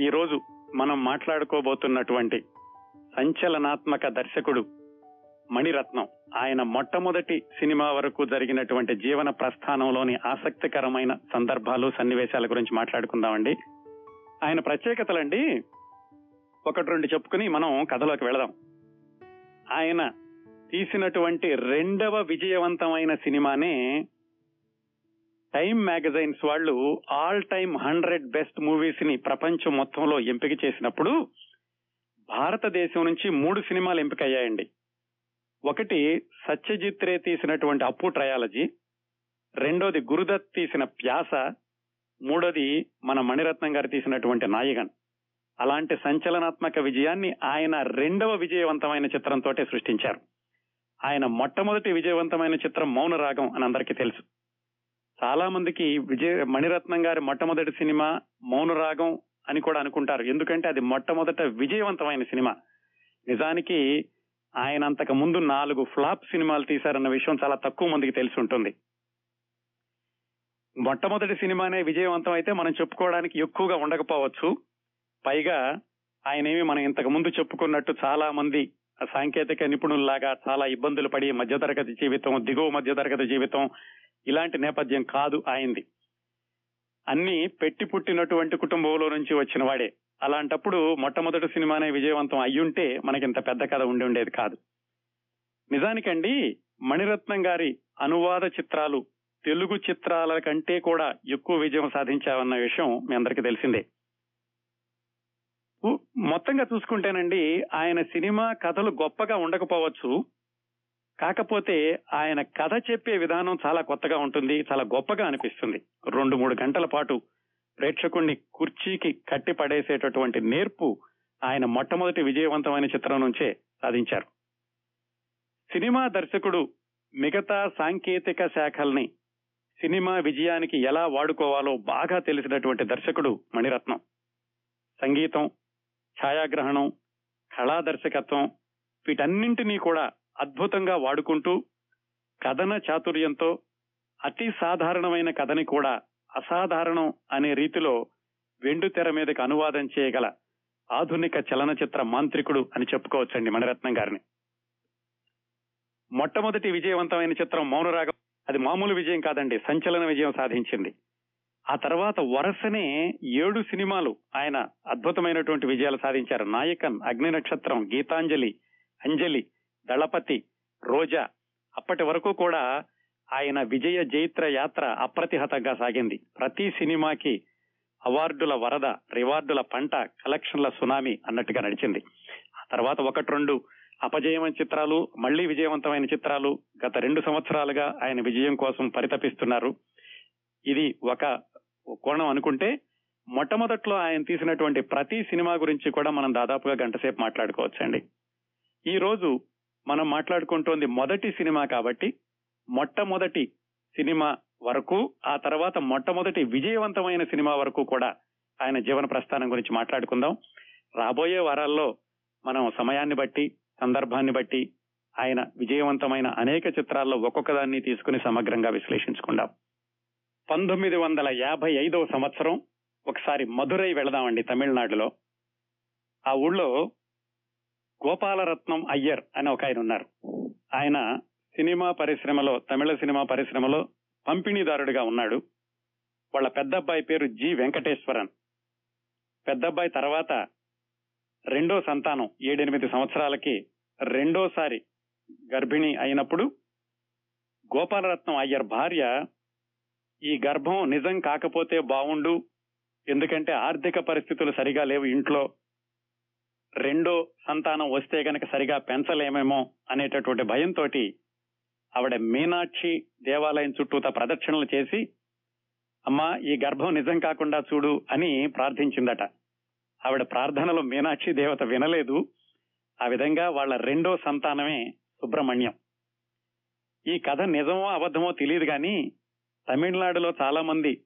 ఈరోజు మనం మాట్లాడుకోబోతున్నటువంటి సంచలనాత్మక దర్శకుడు మణిరత్నం. ఆయన మొట్టమొదటి సినిమా వరకు జరిగినటువంటి జీవన ప్రస్థానంలోని ఆసక్తికరమైన సందర్భాలు సన్నివేశాల గురించి మాట్లాడుకుందామండి. ఆయన ప్రత్యేకతలండి. ఒకటి రెండు చెప్పుకుని మనం కథలోకి వెళదాం. ఆయన తీసినటువంటి రెండవ విజయవంతమైన సినిమానే టైమ్ మ్యాగజైన్స్ వాళ్ళు ఆల్ టైమ్ హండ్రెడ్ బెస్ట్ మూవీస్ని ప్రపంచం మొత్తంలో ఎంపిక చేసినప్పుడు భారతదేశం నుంచి మూడు సినిమాలు ఎంపికయ్యాయండి. ఒకటి సత్యజిత్ రే తీసినటువంటి అప్పు ట్రయాలజీ రెండోది గురుదత్ తీసిన ప్యాస మూడోది మన మణిరత్నం గారు తీసినటువంటి నాయగన్. అలాంటి సంచలనాత్మక విజయాన్ని ఆయన రెండవ విజయవంతమైన చిత్రంతోటే సృష్టించారు. ఆయన మొట్టమొదటి విజయవంతమైన చిత్రం మౌన రాగం అని అందరికీ తెలుసు. చాలా మందికి విజయ మణిరత్నం గారి మొట్టమొదటి సినిమా మౌనరాగం అని కూడా అనుకుంటారు. ఎందుకంటే అది మొట్టమొదట విజయవంతమైన సినిమా. నిజానికి ఆయన అంతకు ముందు నాలుగు ఫ్లాప్ సినిమాలు తీశారన్న విషయం చాలా తక్కువ మందికి తెలిసి ఉంటుంది. మొట్టమొదటి సినిమానే విజయవంతం అయితే మనం చెప్పుకోవడానికి ఎక్కువగా ఉండకపోవచ్చు. పైగా ఆయనేమి మనం ఇంతకు ముందు చెప్పుకున్నట్టు చాలా మంది సాంకేతిక నిపుణుల్లాగా చాలా ఇబ్బందులు పడి మధ్యతరగతి జీవితం దిగువ మధ్యతరగతి జీవితం ఇలాంటి నేపథ్యం కాదు ఆయనది అన్ని పెట్టి పుట్టినటువంటి కుటుంబంలో నుంచి వచ్చిన వాడే. అలాంటప్పుడు మొట్టమొదటి సినిమానే విజయవంతం అయ్యుంటే మనకింత పెద్ద కథ ఉండి ఉండేది కాదు. నిజానికండి మణిరత్నం గారి అనువాద చిత్రాలు తెలుగు చిత్రాల కంటే కూడా ఎక్కువ విజయం సాధించావన్న విషయం మీ అందరికీ తెలిసిందే. మొత్తంగా చూసుకుంటేనండి ఆయన సినిమా కథలు గొప్పగా ఉండకపోవచ్చు కాకపోతే ఆయన కథ చెప్పే విధానం చాలా కొత్తగా ఉంటుంది చాలా గొప్పగా అనిపిస్తుంది. రెండు మూడు గంటల పాటు ప్రేక్షకుణ్ణి కుర్చీకి కట్టి పడేసేటటువంటి నేర్పు ఆయన మొట్టమొదటి విజయవంతమైన చిత్రం నుంచే సాధించారు. సినిమా దర్శకుడు మిగతా సాంకేతిక శాఖల్ని సినిమా విజయానికి ఎలా వాడుకోవాలో బాగా తెలిసినటువంటి దర్శకుడు మణిరత్నం. సంగీతం ఛాయాగ్రహణం కళా దర్శకత్వం వీటన్నింటినీ కూడా అద్భుతంగా వాడుకుంటూ కథన చాతుర్యంతో అతి సాధారణమైన కథని కూడా అసాధారణం అనే రీతిలో వెండు తెర మీదకి అనువాదం చేయగల ఆధునిక చలనచిత్ర మాంత్రికుడు అని చెప్పుకోవచ్చండి మణిరత్నం గారిని. మొట్టమొదటి విజయవంతమైన చిత్రం మౌనరాగం. అది మామూలు విజయం కాదండి సంచలన విజయం సాధించింది. ఆ తర్వాత వరుసనే ఏడు సినిమాలు ఆయన అద్భుతమైనటువంటి విజయాలు సాధించారు. నాయకన్ అగ్ని నక్షత్రం గీతాంజలి అంజలి దళపతి రోజా. అప్పటి వరకు కూడా ఆయన విజయ జైత్ర యాత్ర అప్రతిహతంగా సాగింది. ప్రతి సినిమాకి అవార్డుల వరద రివార్డుల పంట కలెక్షన్ల సునామీ అన్నట్టుగా నడిచింది. ఆ తర్వాత ఒకటి రెండు అపజయమైన చిత్రాలు మళ్ళీ విజయవంతమైన చిత్రాలు గత రెండు సంవత్సరాలుగా ఆయన విజయం కోసం పరితపిస్తున్నారు. ఇది ఒక కోణం అనుకుంటే మొట్టమొదట్లో ఆయన తీసినటువంటి ప్రతి సినిమా గురించి కూడా మనం దాదాపుగా గంటసేపు మాట్లాడుకోవచ్చండి. ఈ రోజు మనం మాట్లాడుకుంటోంది మొదటి సినిమా కాబట్టి మొట్టమొదటి సినిమా వరకు ఆ తర్వాత మొట్టమొదటి విజయవంతమైన సినిమా వరకు కూడా ఆయన జీవన ప్రస్థానం గురించి మాట్లాడుకుందాం. రాబోయే వారాల్లో మనం సమయాన్ని బట్టి సందర్భాన్ని బట్టి ఆయన విజయవంతమైన అనేక చిత్రాల్లో ఒక్కొక్క దాన్ని తీసుకుని సమగ్రంగా విశ్లేషించుకుందాం. పంతొమ్మిది వందల యాభై ఐదవ సంవత్సరం ఒకసారి మధురై వెళదామండి తమిళనాడులో. ఆ ఊళ్ళో గోపాలరత్నం అయ్యర్ అని ఒక ఆయన ఉన్నారు. ఆయన సినిమా పరిశ్రమలో తమిళ సినిమా పరిశ్రమలో పంపిణీదారుడిగా ఉన్నాడు. వాళ్ళ పెద్దబ్బాయి పేరు జి వెంకటేశ్వరన్. పెద్దబ్బాయి తర్వాత రెండో సంతానం ఏడెనిమిది సంవత్సరాలకి రెండోసారి గర్భిణి అయినప్పుడు గోపాలరత్నం అయ్యర్ భార్య ఈ గర్భం నిజం కాకపోతే బావుండు ఎందుకంటే ఆర్థిక పరిస్థితులు సరిగా లేవు ఇంట్లో రెండో సంతానం వస్తే గనక సరిగా పెంచలేమేమో అనేటటువంటి భయంతో ఆవిడ మీనాక్షి దేవాలయం చుట్టూత ప్రదక్షిణలు చేసి అమ్మా ఈ గర్భం నిజం కాకుండా చూడు అని ప్రార్థించిందట. ఆవిడ ప్రార్థనలు మీనాక్షి దేవత వినలేదు. ఆ విధంగా వాళ్ళ రెండో సంతానమే సుబ్రహ్మణ్యం. ఈ కథ నిజమో అబద్ధమో తెలియదు కానీ తమిళనాడులో చాలా మంది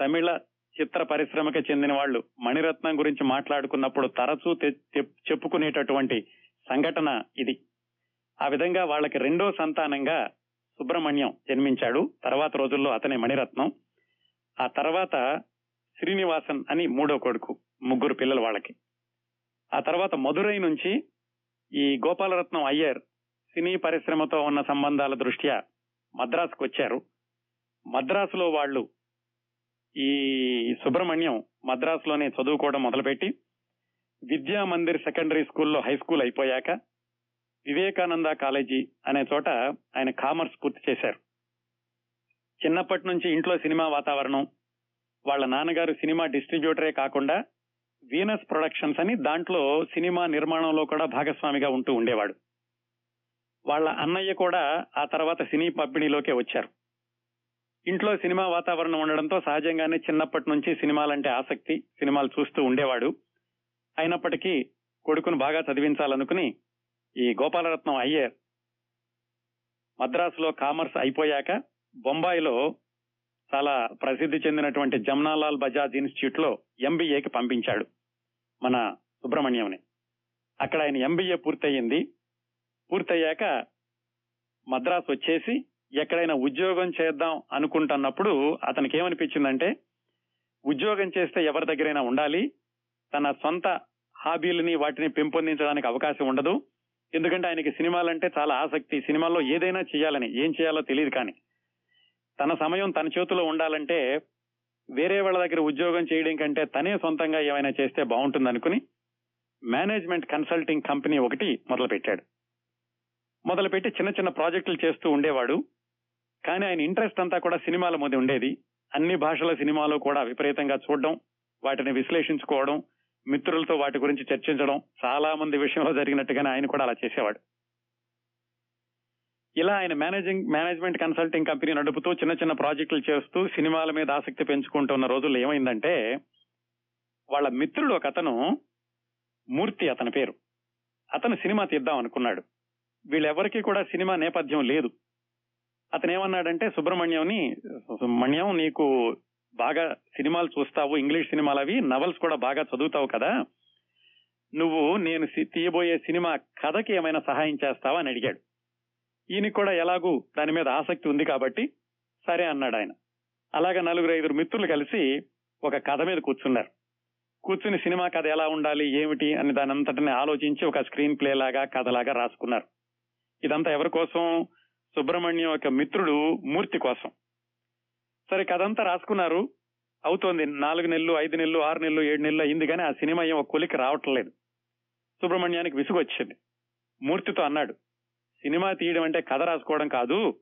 తమిళ చిత్ర పరిశ్రమకి చెందిన వాళ్ళు మణిరత్నం గురించి మాట్లాడుకున్నప్పుడు తరచూ తె- చెప్పుకునేటటువంటి సంఘటన ఇది. ఆ విధంగా వాళ్ళకి రెండో సంతానంగా సుబ్రహ్మణ్యం జన్మించాడు. తర్వాత రోజుల్లో అతనే మణిరత్నం. ఆ తర్వాత శ్రీనివాసన్ అని మూడో కొడుకు ముగ్గురు పిల్లలు వాళ్ళకి. ఆ తర్వాత మధురై నుంచి ఈ గోపాలరత్నం అయ్యర్ సినీ పరిశ్రమతో ఉన్న సంబంధాల దృష్ట్యా మద్రాసుకు వచ్చారు మద్రాసులో వాళ్ళు ఈ సుబ్రహ్మణ్యం మద్రాసులోనే చదువుకోవడం మొదలుపెట్టి విద్యా మందిర్ సెకండరీ స్కూల్లో హై స్కూల్ అయిపోయాక వివేకానంద కాలేజీ అనే చోట ఆయన కామర్స్ పూర్తి చేశారు. చిన్నప్పటి నుంచి ఇంట్లో సినిమా వాతావరణం వాళ్ళ నాన్నగారు సినిమా డిస్ట్రిబ్యూటరే కాకుండా వీనస్ ప్రొడక్షన్స్ అని దాంట్లో సినిమా నిర్మాణంలో కూడా భాగస్వామిగా ఉంటూ ఉండేవాడు. వాళ్ళ అన్నయ్య కూడా ఆ తర్వాత సినీ పంపిణీలోకే వచ్చారు. ఇంట్లో సినిమా వాతావరణం ఉండడంతో సహజంగానే చిన్నప్పటి నుంచి సినిమాలంటే ఆసక్తి సినిమాలు చూస్తూ ఉండేవాడు. అయినప్పటికీ కొడుకును బాగా చదివించాలనుకుని ఈ గోపాలరత్నం అయ్యర్ మద్రాసులో కామర్స్ అయిపోయాక బొంబాయిలో చాలా ప్రసిద్ధి చెందినటువంటి జమ్నాలాల్ బజాజ్ ఇన్స్టిట్యూట్లో ఎంబీఏకి పంపించాడు మన సుబ్రహ్మణ్యంని. అక్కడ ఆయన ఎంబీఏ పూర్తయింది. పూర్తయ్యాక మద్రాసు వచ్చేసి ఎక్కడైనా ఉద్యోగం చేద్దాం అనుకుంటున్నప్పుడు అతనికి ఏమనిపించిందంటే ఉద్యోగం చేస్తే ఎవరి దగ్గరైనా ఉండాలి తన సొంత హాబీలని వాటిని పెంపొందించడానికి అవకాశం ఉండదు. ఎందుకంటే ఆయనకి సినిమాలంటే చాలా ఆసక్తి. సినిమాల్లో ఏదైనా చేయాలని ఏం చేయాలో తెలియదు కానీ. తన సమయం తన చేతిలో ఉండాలంటే వేరే వాళ్ళ దగ్గర ఉద్యోగం చేయడం కంటే తనే సొంతంగా ఏమైనా చేస్తే బాగుంటుంది అనుకుని మేనేజ్మెంట్ కన్సల్టింగ్ కంపెనీ ఒకటి మొదలుపెట్టాడు. మొదలుపెట్టి చిన్న చిన్న ప్రాజెక్టులు చేస్తూ ఉండేవాడు. కానీ ఆయన ఇంట్రెస్ట్ అంతా కూడా సినిమాల మీద ఉండేది. అన్ని భాషల సినిమాలు కూడా విపరీతంగా చూడడం వాటిని విశ్లేషించుకోవడం మిత్రులతో వాటి గురించి చర్చించడం చాలా మంది విషయంలో జరిగినట్టుగానే ఆయన కూడా అలా చేసేవాడు. ఇలా ఆయన మేనేజింగ్ మేనేజ్మెంట్ కన్సల్టింగ్ కంపెనీ నడుపుతూ చిన్న చిన్న ప్రాజెక్టులు చేస్తూ సినిమాల మీద ఆసక్తి పెంచుకుంటున్న రోజుల్లో ఏమైందంటే వాళ్ళ మిత్రుడు ఒక అతను మూర్తి అతని పేరు. అతను సినిమా తీద్దాం అనుకున్నాడు. వీళ్ళెవరికీ కూడా సినిమా నేపథ్యం లేదు. అతను ఏమన్నాడంటే సుబ్రహ్మణ్యంని సుబ్రహ్మణ్యం నీకు బాగా సినిమాలు చూస్తావు ఇంగ్లీష్ సినిమాలు అవి నవల్స్ కూడా బాగా చదువుతావు కదా. నువ్వు నేను సి- తీయబోయే సినిమా కథకి ఏమైనా సహాయం చేస్తావా అని అడిగాడు. ఈయనకి కూడా ఎలాగూ దాని మీద ఆసక్తి ఉంది కాబట్టి సరే అన్నాడు ఆయన. అలాగే నలుగురు ఐదుగురు మిత్రులు కలిసి ఒక కథ మీద కూర్చున్నారు. కూర్చుని సినిమా కథ ఎలా ఉండాలి ఏమిటి అని దాని అంతటిని ఆలోచించి ఒక స్క్రీన్ ప్లే లాగా కథలాగా రాసుకున్నారు. ఇదంతా ఎవరి కోసం? సుబ్రహ్మణ్యం యొక్క మిత్రుడు మూర్తి కోసం. సరే కథంతా రాసుకున్నారు. అవుతోంది. నాలుగు నెలలు ఐదు నెలలు ఆరు నెలలు ఏడు నెలలు అయింది కానీ ఆ సినిమా ఏం ఒక కొలికి రావట్లేదు. సుబ్రహ్మణ్యానికి విసుగు వచ్చింది. మూర్తితో అన్నాడు సినిమా తీయడం అంటే కథ రాసుకోవడం కాదు.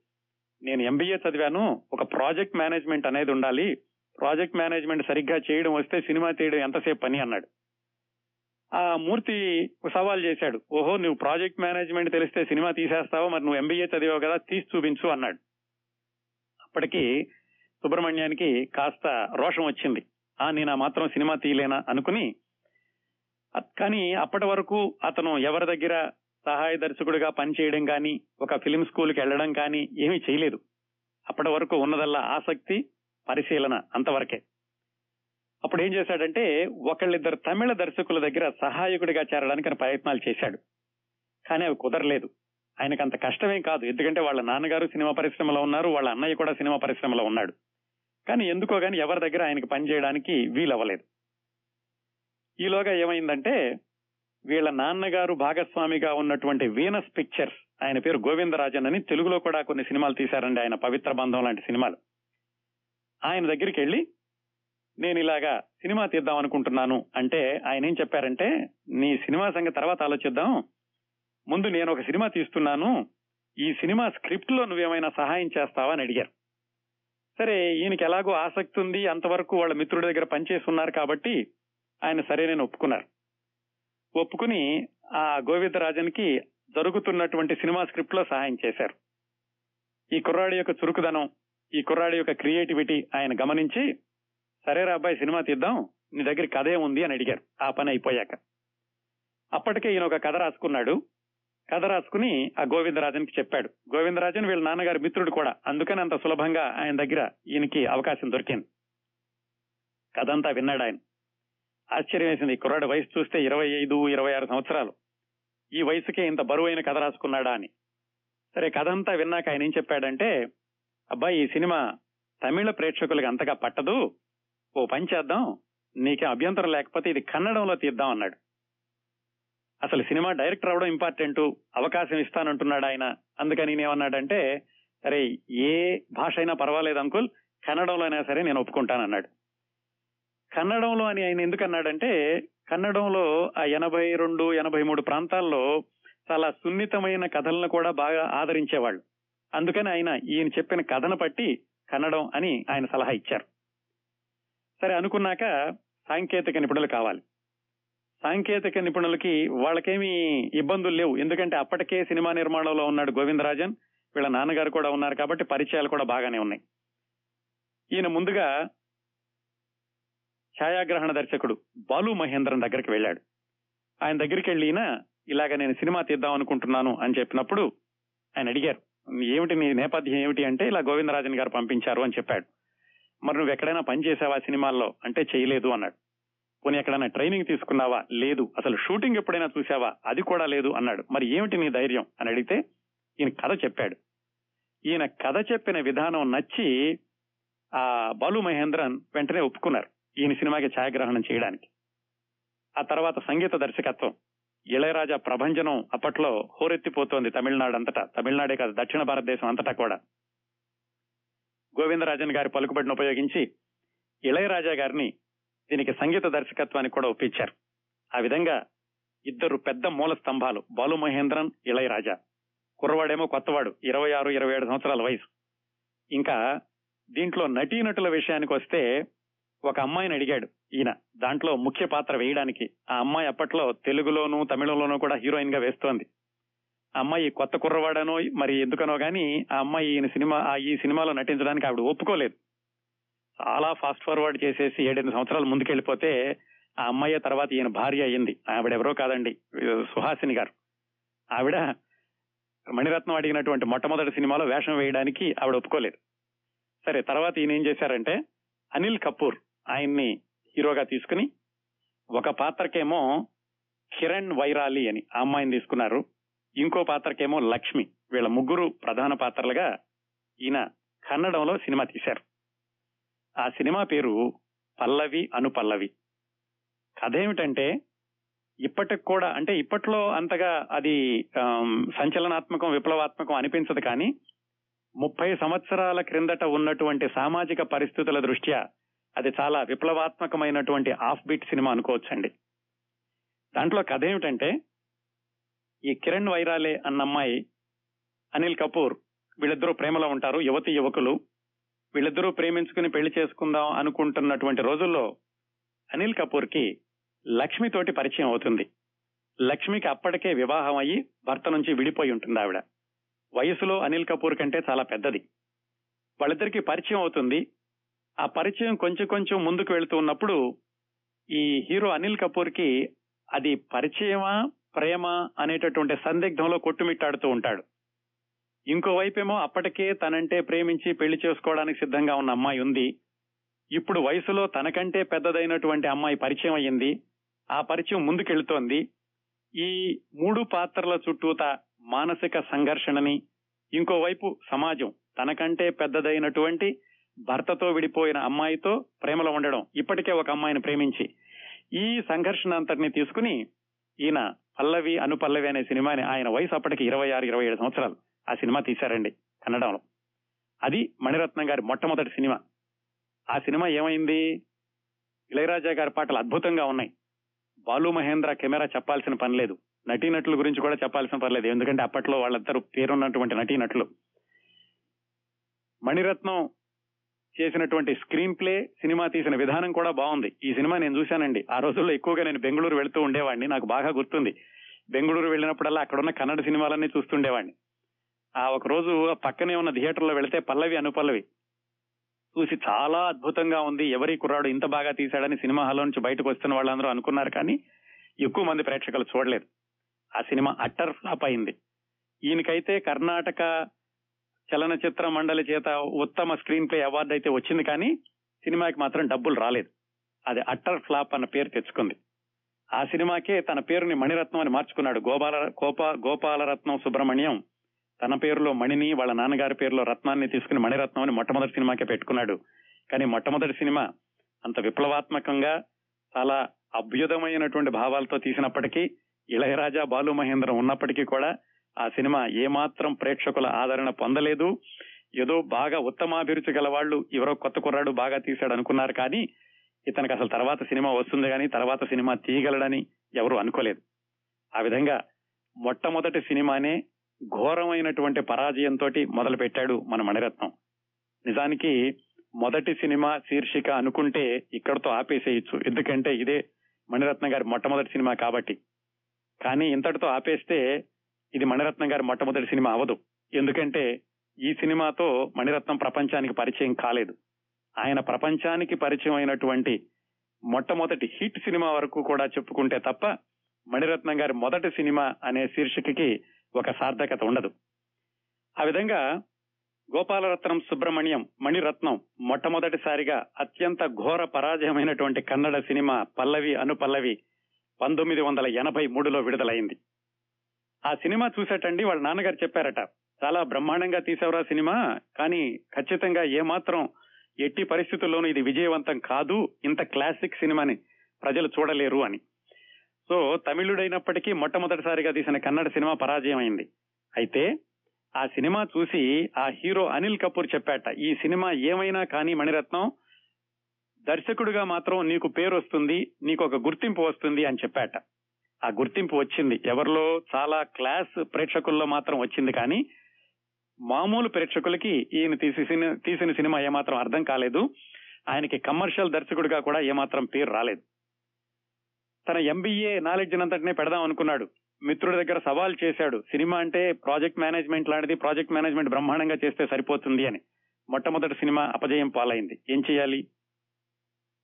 నేను ఎంబీఏ చదివాను. ఒక ప్రాజెక్ట్ మేనేజ్మెంట్ అనేది ఉండాలి. ప్రాజెక్ట్ మేనేజ్మెంట్ సరిగ్గా చేయడం వస్తే సినిమా తీయడం ఎంతసేపు పని? అన్నాడు. ఆ మూర్తి సవాల్ చేశాడు. ఓహో నువ్వు ప్రాజెక్ట్ మేనేజ్మెంట్ తెలిస్తే సినిమా తీసేస్తావో? మరి నువ్వు ఎంబీఏ చదివావు కదా తీసి చూపించు అన్నాడు. అప్పటికి సుబ్రహ్మణ్యానికి కాస్త రోషం వచ్చింది. ఆ నేను ఆ మాత్రం సినిమా తీయలేనా అనుకుని కానీ అప్పటి వరకు అతను ఎవరి దగ్గర సహాయ దర్శకుడిగా పనిచేయడం కానీ ఒక ఫిలిం స్కూల్కి వెళ్ళడం కానీ ఏమీ చేయలేదు. అప్పటి వరకు ఉన్నదల్లా ఆసక్తి పరిశీలన అంతవరకే. అప్పుడు ఏం చేశాడంటే ఒకళ్ళిద్దరు తమిళ దర్శకుల దగ్గర సహాయకుడిగా చేరడానికి ఆయన ప్రయత్నాలు చేశాడు. కానీ అవి కుదరలేదు. ఆయనకు అంత కష్టమేం కాదు. ఎందుకంటే వాళ్ళ నాన్నగారు సినిమా పరిశ్రమలో ఉన్నారు వాళ్ళ అన్నయ్య కూడా సినిమా పరిశ్రమలో ఉన్నాడు. కానీ ఎందుకో గాని ఎవరి దగ్గర ఆయనకు పనిచేయడానికి వీలవ్వలేదు. ఈలోగా ఏమైందంటే వీళ్ళ నాన్నగారు భాగస్వామిగా ఉన్నటువంటి వీనస్ పిక్చర్స్ ఆయన పేరు గోవిందరాజన్ అని తెలుగులో కూడా కొన్ని సినిమాలు తీశారండి ఆయన పవిత్ర బంధం లాంటి సినిమాలు. ఆయన దగ్గరికి వెళ్ళి నేను ఇలాగా సినిమా తీద్దాం అనుకుంటున్నాను అంటే ఆయన ఏం చెప్పారంటే నీ సినిమా సంగతి తర్వాత ఆలోచిద్దాం. ముందు నేను ఒక సినిమా తీస్తున్నాను. ఈ సినిమా స్క్రిప్ట్లో నువ్వేమైనా సహాయం చేస్తావా అని అడిగారు. సరే ఈయనకి ఎలాగో ఆసక్తి ఉంది. అంతవరకు వాళ్ళ మిత్రుడి దగ్గర పనిచేసి ఉన్నారు కాబట్టి ఆయన సరే నేను ఒప్పుకున్నారు. ఒప్పుకుని ఆ గోవిందరాజన్కి జరుగుతున్నటువంటి సినిమా స్క్రిప్ట్లో సహాయం చేశారు. ఈ కుర్రాడి యొక్క చురుకుదనం ఈ కుర్రాడి యొక్క క్రియేటివిటీ ఆయన గమనించి సరేరా అబ్బాయి సినిమా తీద్దాం. నీ దగ్గర కథ ఏముంది అని అడిగారు. ఆ పని అయిపోయాక. అప్పటికే ఈయన ఒక కథ రాసుకున్నాడు. కథ రాసుకుని ఆ గోవిందరాజన్కి చెప్పాడు. గోవిందరాజన్ వీళ్ళ నాన్నగారి మిత్రుడు కూడా. అందుకని అంత సులభంగా ఆయన దగ్గర ఈయనకి అవకాశం దొరికింది. కథ అంతా విన్నాడు ఆయన. ఆశ్చర్యం వేసింది. కుర్రాడు వయసు చూస్తే ఇరవై ఐదు ఇరవై ఆరు సంవత్సరాలు. ఈ వయసుకే ఇంత బరువైన కథ రాసుకున్నాడా అని. సరే కథ అంతా విన్నాక ఆయన ఏం చెప్పాడంటే అబ్బాయి ఈ సినిమా తమిళ ప్రేక్షకులకు అంతగా పట్టదు. ఓ పని చేద్దాం. నీకే అభ్యంతరం లేకపోతే ఇది కన్నడంలో తీద్దాం అన్నాడు. అసలు సినిమా డైరెక్టర్ అవడం ఇంపార్టెంట్? అవకాశం ఇస్తానంటున్నాడు ఆయన. అందుకని నేనేమన్నాడంటే సరే ఏ భాష అయినా పర్వాలేదు అంకుల్. కన్నడంలో అయినా సరే నేను ఒప్పుకుంటానన్నాడు కన్నడంలో అని ఆయన ఎందుకు అన్నాడంటే కన్నడంలో ఆ ఎనభై రెండు ఎనభై మూడు ప్రాంతాల్లో చాలా సున్నితమైన కథలను కూడా బాగా ఆదరించేవాళ్ళు. అందుకని ఆయన ఈయన చెప్పిన కథను పట్టి కన్నడం అని ఆయన సలహా ఇచ్చారు. సరే అనుకున్నాక సాంకేతిక నిపుణులు కావాలి. సాంకేతిక నిపుణులకి వాళ్ళకేమీ ఇబ్బందులు లేవు. ఎందుకంటే అప్పటికే సినిమా నిర్మాణంలో ఉన్నాడు గోవిందరాజన్ వీళ్ళ నాన్నగారు కూడా ఉన్నారు కాబట్టి పరిచయాలు కూడా బాగానే ఉన్నాయి. ఈయన ముందుగా ఛాయాగ్రహణ దర్శకుడు బాలు మహేంద్రన్ దగ్గరికి వెళ్ళాడు. ఆయన దగ్గరికి వెళ్ళి ఇలాగ నేను సినిమా తీద్దాం అనుకుంటున్నాను అని చెప్పినప్పుడు ఆయన అడిగారు. ఏమిటి నీ నేపథ్యం ఏమిటి? అంటే ఇలా గోవిందరాజన్ గారు పంపించారు అని చెప్పాడు. మరి నువ్వు ఎక్కడైనా పని చేసావా సినిమాల్లో? అంటే చేయలేదు అన్నాడు. పోనీ ఎక్కడైనా ట్రైనింగ్ తీసుకున్నావా? లేదు. అసలు షూటింగ్ ఎప్పుడైనా చూసావా? అది కూడా లేదు అన్నాడు. మరి ఏమిటి నీ ధైర్యం? అని అడిగితే ఈయన కథ చెప్పాడు. ఈయన కథ చెప్పిన విధానం నచ్చి ఆ బాలు మహేంద్రన్ వెంటనే ఒప్పుకున్నారు ఈయన సినిమాకి ఛాయాగ్రహణం చేయడానికి. ఆ తర్వాత సంగీత దర్శకత్వం. ఇళయరాజా ప్రభంజనం అప్పట్లో హోరెత్తిపోతోంది తమిళనాడు అంతటా. తమిళనాడే కాదు దక్షిణ భారతదేశం అంతటా కూడా. గోవిందరాజన్ గారి పలుకుబడిని ఉపయోగించి ఇళయరాజా గారిని దీనికి సంగీత దర్శకత్వానికి కూడా ఒప్పించారు. ఆ విధంగా ఇద్దరు పెద్ద మూల స్తంభాలు బాలు మహేంద్రన్ ఇళయరాజా. కుర్రవాడేమో కొత్తవాడు ఇరవై ఆరు ఇరవై ఏడు సంవత్సరాల వయసు. ఇంకా దీంట్లో నటీనటుల విషయానికి వస్తే ఒక అమ్మాయిని అడిగాడు ఈయన. దాంట్లో ముఖ్య పాత్ర వేయడానికి ఆ అమ్మాయి అప్పట్లో తెలుగులోను తమిళంలోనూ కూడా హీరోయిన్గా వేస్తోంది. అమ్మాయి కొత్త కుర్రవాడనో మరి ఎందుకనో కానీ ఆ అమ్మాయి ఈయన సినిమా ఆ ఈ సినిమాలో నటించడానికి ఆవిడ ఒప్పుకోలేదు. చాలా ఫాస్ట్ ఫార్వర్డ్ చేసేసి ఏడెనిమిది సంవత్సరాలు ముందుకెళ్ళిపోతే ఆ అమ్మాయి తర్వాత ఈయన భార్య అయ్యింది. ఆవిడ ఎవరో కాదండి సుహాసిని గారు. ఆవిడ మణిరత్నం అడిగినటువంటి మొట్టమొదటి సినిమాలో వేషం వేయడానికి ఆవిడ ఒప్పుకోలేదు. సరే తర్వాత ఈయన ఏం చేశారంటే అనిల్ కపూర్ ఆయన్ని హీరోగా తీసుకుని ఒక పాత్రకేమో కిరణ్ వైరాలి అని ఆ అమ్మాయిని తీసుకున్నారు. ఇంకో పాత్రకేమో లక్ష్మి. వీళ్ళ ముగ్గురు ప్రధాన పాత్రలుగా ఈయన కన్నడంలో సినిమా తీశారు. ఆ సినిమా పేరు పల్లవి అను పల్లవి. కథ ఏమిటంటే ఇప్పటికి కూడా అంటే ఇప్పట్లో అంతగా అది సంచలనాత్మకం విప్లవాత్మకం అనిపించదు కానీ ముప్పై సంవత్సరాల క్రిందట ఉన్నటువంటి సామాజిక పరిస్థితుల దృష్ట్యా అది చాలా విప్లవాత్మకమైనటువంటి ఆఫ్ బీట్ సినిమా అనుకోవచ్చండి. దాంట్లో కథ ఏమిటంటే ఈ కిరణ్ వైరాలే అన్న అమ్మాయి అనిల్ కపూర్ వీళ్ళిద్దరూ ప్రేమలో ఉంటారు. యువతి యువకులు. వీళ్ళిద్దరూ ప్రేమించుకుని పెళ్ళి చేసుకుందాం అనుకుంటున్నటువంటి రోజుల్లో అనిల్ కపూర్కి లక్ష్మితోటి పరిచయం అవుతుంది. లక్ష్మికి అప్పటికే వివాహం అయ్యి భర్త నుంచి విడిపోయి ఉంటుంది ఆవిడ. వయసులో అనిల్ కపూర్ కంటే చాలా పెద్దది. వాళ్ళిద్దరికి పరిచయం అవుతుంది. ఆ పరిచయం కొంచెం కొంచెం ముందుకు వెళుతూ ఉన్నప్పుడు ఈ హీరో అనిల్ కపూర్కి అది పరిచయమా ప్రేమ అనేటటువంటి సందిగ్ధంలో కొట్టుమిట్టాడుతూ ఉంటాడు. ఇంకోవైపేమో అప్పటికే తనంటే ప్రేమించి పెళ్ళి చేసుకోవడానికి సిద్ధంగా ఉన్న అమ్మాయి ఉంది. ఇప్పుడు వయసులో తనకంటే పెద్దదైనటువంటి అమ్మాయి పరిచయం అయ్యింది. ఆ పరిచయం ముందుకెళ్తోంది. ఈ మూడు పాత్రల చుట్టూత మానసిక సంఘర్షణని ఇంకోవైపు సమాజం తనకంటే పెద్దదైనటువంటి భర్తతో విడిపోయిన అమ్మాయితో ప్రేమలో ఉండడం ఇప్పటికే ఒక అమ్మాయిని ప్రేమించి ఈ సంఘర్షణ అంతటిని తీసుకుని ఈయన పల్లవి అనుపల్లవి అనే సినిమాని ఆయన వయసు అప్పటికి ఇరవై ఆరు ఇరవై ఏడు సంవత్సరాలు. ఆ సినిమా తీశారండి కన్నడంలో. అది మణిరత్నం గారి మొట్టమొదటి సినిమా. ఆ సినిమా ఏమైంది? ఇళయరాజా గారి పాటలు అద్భుతంగా ఉన్నాయి. బాలు మహేంద్ర కెమెరా చెప్పాల్సిన పని లేదు. నటీనటుల గురించి కూడా చెప్పాల్సిన పని లేదు. ఎందుకంటే అప్పట్లో వాళ్ళందరూ పేరున్నటువంటి నటీనటులు. మణిరత్నం చేసినటువంటి స్క్రీన్ ప్లే సినిమా తీసిన విధానం కూడా బాగుంది. ఈ సినిమా నేను చూశానండి. ఆ రోజుల్లో ఎక్కువగా నేను బెంగళూరు వెళ్తూ ఉండేవాడిని. నాకు బాగా గుర్తుంది. బెంగళూరు వెళ్ళినప్పుడల్లా అక్కడున్న కన్నడ సినిమాలన్నీ చూస్తుండేవాడిని. ఆ ఒక రోజు పక్కనే ఉన్న థియేటర్లో వెళితే పల్లవి అనుపల్లవి చూసి చాలా అద్భుతంగా ఉంది. ఎవరి కుర్రాడు ఇంత బాగా తీశాడని సినిమా హాల్లో నుంచి బయటకు వస్తున్న వాళ్ళందరూ అనుకున్నారు కానీ ఎక్కువ మంది ప్రేక్షకులు చూడలేదు. ఆ సినిమా అట్టర్ ఫ్లాప్ అయింది. ఈయనకైతే కర్ణాటక చలనచిత్ర మండలి చేత ఉత్తమ స్క్రీన్ ప్లే అవార్డు అయితే వచ్చింది కానీ సినిమాకి మాత్రం డబ్బులు రాలేదు. అది అట్టర్ ఫ్లాప్ అన్న పేరు తెచ్చుకుంది. ఆ సినిమాకే తన పేరుని మణిరత్నం అని మార్చుకున్నాడు. గోపాల గోపా గోపాలరత్నం సుబ్రహ్మణ్యం. తన పేరులో మణిని వాళ్ళ నాన్నగారి పేరులో రత్నాన్ని తీసుకుని మణిరత్నం అని మొట్టమొదటి సినిమాకే పెట్టుకున్నాడు. కానీ మొట్టమొదటి సినిమా అంత విప్లవాత్మకంగా చాలా అభ్యుదమైనటువంటి భావాలతో తీసినప్పటికీ ఇళయరాజా బాలు మహేంద్రం ఉన్నప్పటికీ కూడా ఆ సినిమా ఏమాత్రం ప్రేక్షకుల ఆదరణ పొందలేదు. ఏదో బాగా ఉత్తమాభిరుచి గల వాళ్ళు ఎవరో కొత్త కుర్రాడు బాగా తీశాడు అనుకున్నారు కానీ ఇతనికి అసలు తర్వాత సినిమా వస్తుంది కానీ తర్వాత సినిమా తీయగలడని ఎవరు అనుకోలేదు. ఆ విధంగా మొట్టమొదటి సినిమానే ఘోరమైనటువంటి పరాజయంతో మొదలు పెట్టాడు మన మణిరత్నం. నిజానికి మొదటి సినిమా శీర్షిక అనుకుంటే ఇక్కడతో ఆపేసేయచ్చు. ఎందుకంటే ఇదే మణిరత్నం గారి మొట్టమొదటి సినిమా కాబట్టి. కానీ ఇంతటితో ఆపేస్తే ఇది మణిరత్నం గారి మొట్టమొదటి సినిమా అవదు. ఎందుకంటే ఈ సినిమాతో మణిరత్నం ప్రపంచానికి పరిచయం కాలేదు. ఆయన ప్రపంచానికి పరిచయం అయినటువంటి మొట్టమొదటి హిట్ సినిమా వరకు కూడా చెప్పుకుంటే తప్ప మణిరత్నం గారి మొదటి సినిమా అనే శీర్షికకి ఒక సార్థకత ఉండదు. ఆ విధంగా గోపాలరత్నం సుబ్రహ్మణ్యం మణిరత్నం మొట్టమొదటిసారిగా అత్యంత ఘోర పరాజయమైనటువంటి కన్నడ సినిమా పల్లవి అనుపల్లవి పంతొమ్మిది వందల ఎనభై మూడులో విడుదలైంది. ఆ సినిమా చూసేటండి వాళ్ళ నాన్నగారు చెప్పారట. చాలా బ్రహ్మాండంగా తీసావురా సినిమా కానీ ఖచ్చితంగా ఏమాత్రం ఎట్టి పరిస్థితుల్లోనూ ఇది విజయవంతం కాదు ఇంత క్లాసిక్ సినిమాని ప్రజలు చూడలేరు అని. సో తమిళుడైనప్పటికీ మొట్టమొదటిసారిగా తీసిన కన్నడ సినిమా పరాజయం అయింది అయితే ఆ సినిమా చూసి ఆ హీరో అనిల్ కపూర్ చెప్పాట ఈ సినిమా ఏమైనా కానీ మణిరత్నం దర్శకుడిగా మాత్రం నీకు పేరు వస్తుంది నీకు ఒక గుర్తింపు వస్తుంది అని చెప్పాట. ఆ గుర్తింపు వచ్చింది. ఎవరిలో చాలా క్లాస్ ప్రేక్షకుల్లో మాత్రం వచ్చింది కానీ మామూలు ప్రేక్షకులకి ఈయన తీసిన తీసిన సినిమా ఏమాత్రం అర్థం కాలేదు. ఆయనకి కమర్షియల్ దర్శకుడిగా కూడా ఏమాత్రం పేరు రాలేదు. తన ఎంబీఏ నాలెడ్జ్ అంతటినే పెడదాం అనుకున్నాడు. మిత్రుడి దగ్గర సవాల్ చేశాడు. సినిమా అంటే ప్రాజెక్ట్ మేనేజ్మెంట్ లాంటిది ప్రాజెక్ట్ మేనేజ్మెంట్ బ్రహ్మాండంగా చేస్తే సరిపోతుంది అని. మొట్టమొదటి సినిమా అపజయం పాలైంది. ఏం చేయాలి?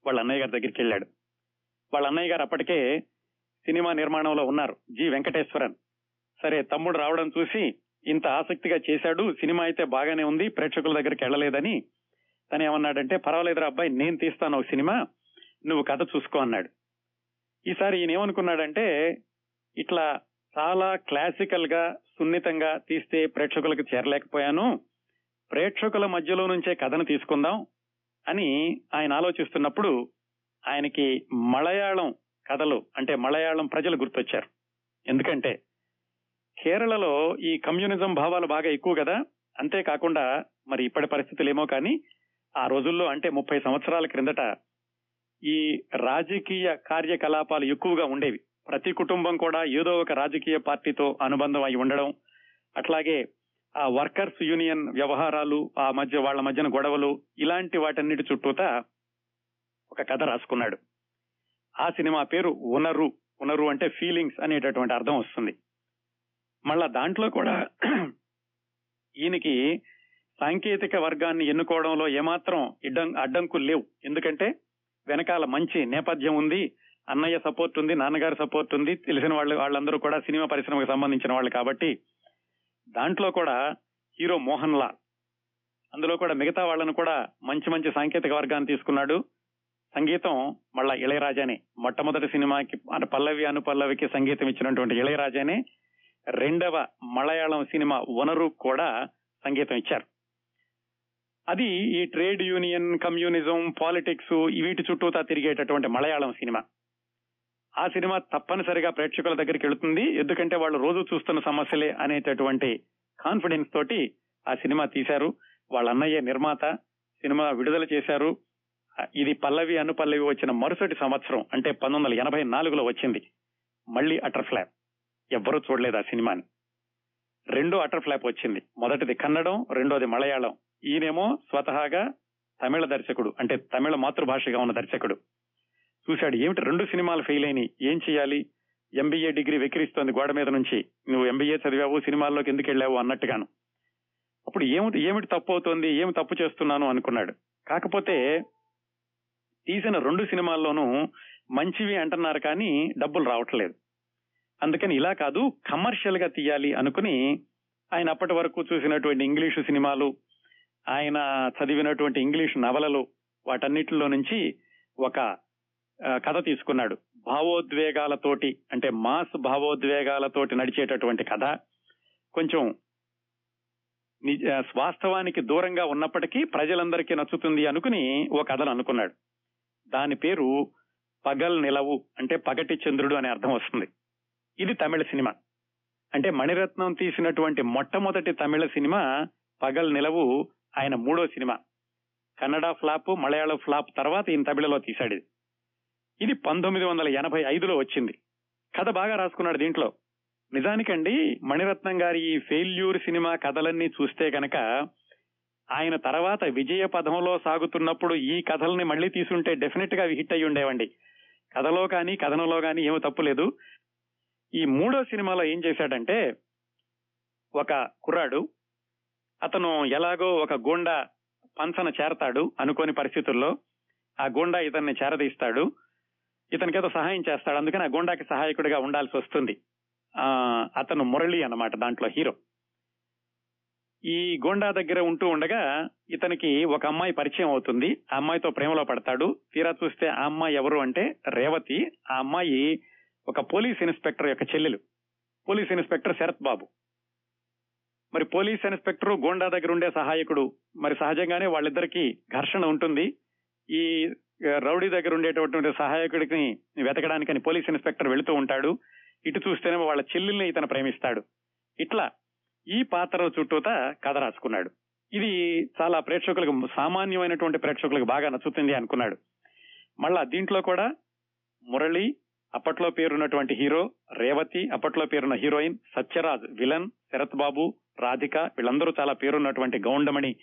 వాళ్ళ అన్నయ్య గారి దగ్గరికి వెళ్ళాడు. వాళ్ళ అన్నయ్య గారు అప్పటికే సినిమా నిర్మాణంలో ఉన్నారు జి వెంకటేశ్వరన్. సరే తమ్ముడు రావడం చూసి ఇంత ఆసక్తిగా చేశాడు సినిమా అయితే బాగానే ఉంది ప్రేక్షకుల దగ్గరికి వెళ్ళలేదని. తను ఏమన్నాడంటే పర్వాలేదురా అబ్బాయి నేను తీస్తాను ఒక సినిమా నువ్వు కథ చూసుకో అన్నాడు. ఈసారి ఈయన ఏమనుకున్నాడంటే ఇట్లా చాలా క్లాసికల్గా సున్నితంగా తీస్తే ప్రేక్షకులకు చేరలేకపోయాను ప్రేక్షకుల మధ్యలో నుంచే కథను తీసుకుందాం అని ఆయన ఆలోచిస్తున్నప్పుడు ఆయనకి మలయాళం కథలు అంటే మలయాళం ప్రజలు గుర్తొచ్చారు. ఎందుకంటే కేరళలో ఈ కమ్యూనిజం భావాలు బాగా ఎక్కువ కదా. అంతేకాకుండా మరి ఇప్పటి పరిస్థితులు ఏమో కానీ ఆ రోజుల్లో అంటే ముప్పై సంవత్సరాల క్రిందట ఈ రాజకీయ కార్యకలాపాలు ఎక్కువగా ఉండేవి. ప్రతి కుటుంబం కూడా ఏదో ఒక రాజకీయ పార్టీతో అనుబంధం అయి ఉండడం అట్లాగే ఆ వర్కర్స్ యూనియన్ వ్యవహారాలు ఆ మధ్య వాళ్ళ మధ్యన గొడవలు ఇలాంటి వాటన్నిటి చుట్టూతా ఒక కథ రాసుకున్నాడు. ఆ సినిమా పేరు ఉనరు. ఉనరు అంటే ఫీలింగ్స్ అనేటటువంటి అర్థం వస్తుంది. మళ్ళా దాంట్లో కూడా ఈయనకి సాంకేతిక వర్గాన్ని ఎన్నుకోవడంలో ఏమాత్రం ఇడ్డం అడ్డంకులు లేవు. ఎందుకంటే వెనకాల మంచి నేపథ్యం ఉంది అన్నయ్య సపోర్ట్ ఉంది నాన్నగారి సపోర్ట్ ఉంది తెలిసిన వాళ్ళు వాళ్ళందరూ కూడా సినిమా పరిశ్రమకు సంబంధించిన వాళ్ళు కాబట్టి దాంట్లో కూడా హీరో మోహన్ లాల్. అందులో కూడా మిగతా వాళ్ళను కూడా మంచి మంచి సాంకేతిక వర్గాన్ని తీసుకున్నాడు. సంగీతం మళ్ళా ఇళయరాజానే. మొట్టమొదటి సినిమాకి పల్లవి అనుపల్లవికి సంగీతం ఇచ్చినటువంటి ఇళయరాజానే రెండవ మలయాళం సినిమా వనరు కూడా సంగీతం ఇచ్చారు. అది ఈ ట్రేడ్ యూనియన్ కమ్యూనిజం పాలిటిక్స్ వీటి చుట్టూతా తిరిగేటటువంటి మలయాళం సినిమా. ఆ సినిమా తప్పనిసరిగా ప్రేక్షకుల దగ్గరికి వెళుతుంది. ఎందుకంటే వాళ్ళు రోజు చూస్తున్న సమస్యలే అనేటటువంటి కాన్ఫిడెన్స్ తోటి ఆ సినిమా తీశారు. వాళ్ళ అన్నయ్య నిర్మాత సినిమా విడుదల చేశారు. ఇది పల్లవి అనుపల్లవి వచ్చిన మరుసటి సంవత్సరం అంటే పంతొమ్మిది వందల ఎనభై నాలుగులో వచ్చింది. మళ్ళీ అటర్ ఫ్లాప్. ఎవ్వరూ చూడలేదు ఆ సినిమాని. రెండో అటర్ ఫ్లాప్ వచ్చింది. మొదటిది కన్నడం రెండోది మలయాళం. ఈయనేమో స్వతహాగా తమిళ దర్శకుడు అంటే తమిళ మాతృభాషగా ఉన్న దర్శకుడు. చూశాడు ఏమిటి రెండు సినిమాలు ఫెయిల్ అయినాయి? ఏం చేయాలి? ఎంబీఏ డిగ్రీ వెక్కిరిస్తోంది గోడ మీద నుంచి. నువ్వు ఎంబీఏ చదివావు సినిమాల్లోకి ఎందుకు వెళ్ళావు అన్నట్టుగాను. అప్పుడు ఏమిటి ఏమిటి తప్పు అవుతోంది? ఏమి తప్పు చేస్తున్నాను అనుకున్నాడు. కాకపోతే తీసిన రెండు సినిమాల్లోనూ మంచివి అంటున్నారు కానీ డబ్బులు రావట్లేదు. అందుకని ఇలా కాదు కమర్షియల్గా తీయాలి అనుకుని ఆయన అప్పటి వరకు చూసినటువంటి ఇంగ్లీషు సినిమాలు ఆయన చదివినటువంటి ఇంగ్లీష్ నవలలు వాటన్నిటిలో నుంచి ఒక కథ తీసుకున్నాడు. భావోద్వేగాలతోటి అంటే మాస్ భావోద్వేగాలతోటి నడిచేటటువంటి కథ. కొంచెం వాస్తవానికి దూరంగా ఉన్నప్పటికీ ప్రజలందరికీ నచ్చుతుంది అనుకుని ఓ కథను అనుకున్నాడు. దాని పేరు పగల్ నిలవు అంటే పగటి చంద్రుడు అనే అర్థం వస్తుంది. ఇది తమిళ సినిమా. అంటే మణిరత్నం తీసినటువంటి మొట్టమొదటి తమిళ సినిమా పగల్ నిలవు ఆయన మూడో cinema. Kannada flop Malayala flop తర్వాత ఈయన తమిళలో తీశాడు ఇది. ఇది పంతొమ్మిది వందల ఎనభై ఐదులో వచ్చింది. కథ బాగా రాసుకున్నాడు దీంట్లో. నిజానికండి మణిరత్నం గారి ఈ ఫెయిల్యూర్ సినిమా కథలన్నీ చూస్తే కనుక ఆయన తర్వాత విజయ పదంలో సాగుతున్నప్పుడు ఈ కథల్ని మళ్ళీ తీసుంటే డెఫినెట్గా హిట్ అయ్యి ఉండేవండి. కథలో కానీ కథనంలో కానీ ఏమీ తప్పు లేదు. ఈ మూడో సినిమాలో ఏం చేశాడంటే ఒక కుర్రాడు అతను ఎలాగో ఒక గూండా పంచన చేరతాడు అనుకోని పరిస్థితుల్లో ఆ గూండా ఇతన్ని చేరదీస్తాడు. ఇతనికి సహాయం చేస్తాడు. అందుకని ఆ గూండాకి సహాయకుడిగా ఉండాల్సి వస్తుంది. అతను మురళి అన్నమాట దాంట్లో హీరో. ఈ గోండా దగ్గర ఉంటూ ఉండగా ఇతనికి ఒక అమ్మాయి పరిచయం అవుతుంది. ఆ అమ్మాయితో ప్రేమలో పడతాడు. తీరా చూస్తే ఆ అమ్మాయి ఎవరు అంటే రేవతి. ఆ అమ్మాయి ఒక పోలీస్ ఇన్స్పెక్టర్ యొక్క చెల్లెలు. Police inspector Sarath Babu. మరి పోలీస్ ఇన్స్పెక్టర్ గోండా దగ్గర ఉండే సహాయకుడు. మరి సహజంగానే వాళ్ళిద్దరికీ ఘర్షణ ఉంటుంది. ఈ రౌడీ దగ్గర ఉండేటటువంటి సహాయకుడిని వెతకడానికని పోలీస్ ఇన్స్పెక్టర్ వెళుతూ ఉంటాడు. ఇటు చూస్తేనే వాళ్ళ చెల్లెల్ని ఇతను ప్రేమిస్తాడు. ఇట్లా ఈ పాత్ర చుట్టూత కథ రాసుకున్నాడు. ఇది చాలా ప్రేక్షకులకు సామాన్యమైనటువంటి ప్రేక్షకులకు బాగా నచ్చుతుంది అనుకున్నాడు. మళ్ళా దీంట్లో కూడా మురళి అప్పట్లో పేరున్నటువంటి హీరో రేవతి అప్పట్లో పేరున్న హీరోయిన్ సత్యరాజ్ విలన్ శరత్ బాబు రాధిక వీళ్ళందరూ చాలా పేరున్నటువంటి గౌండమణి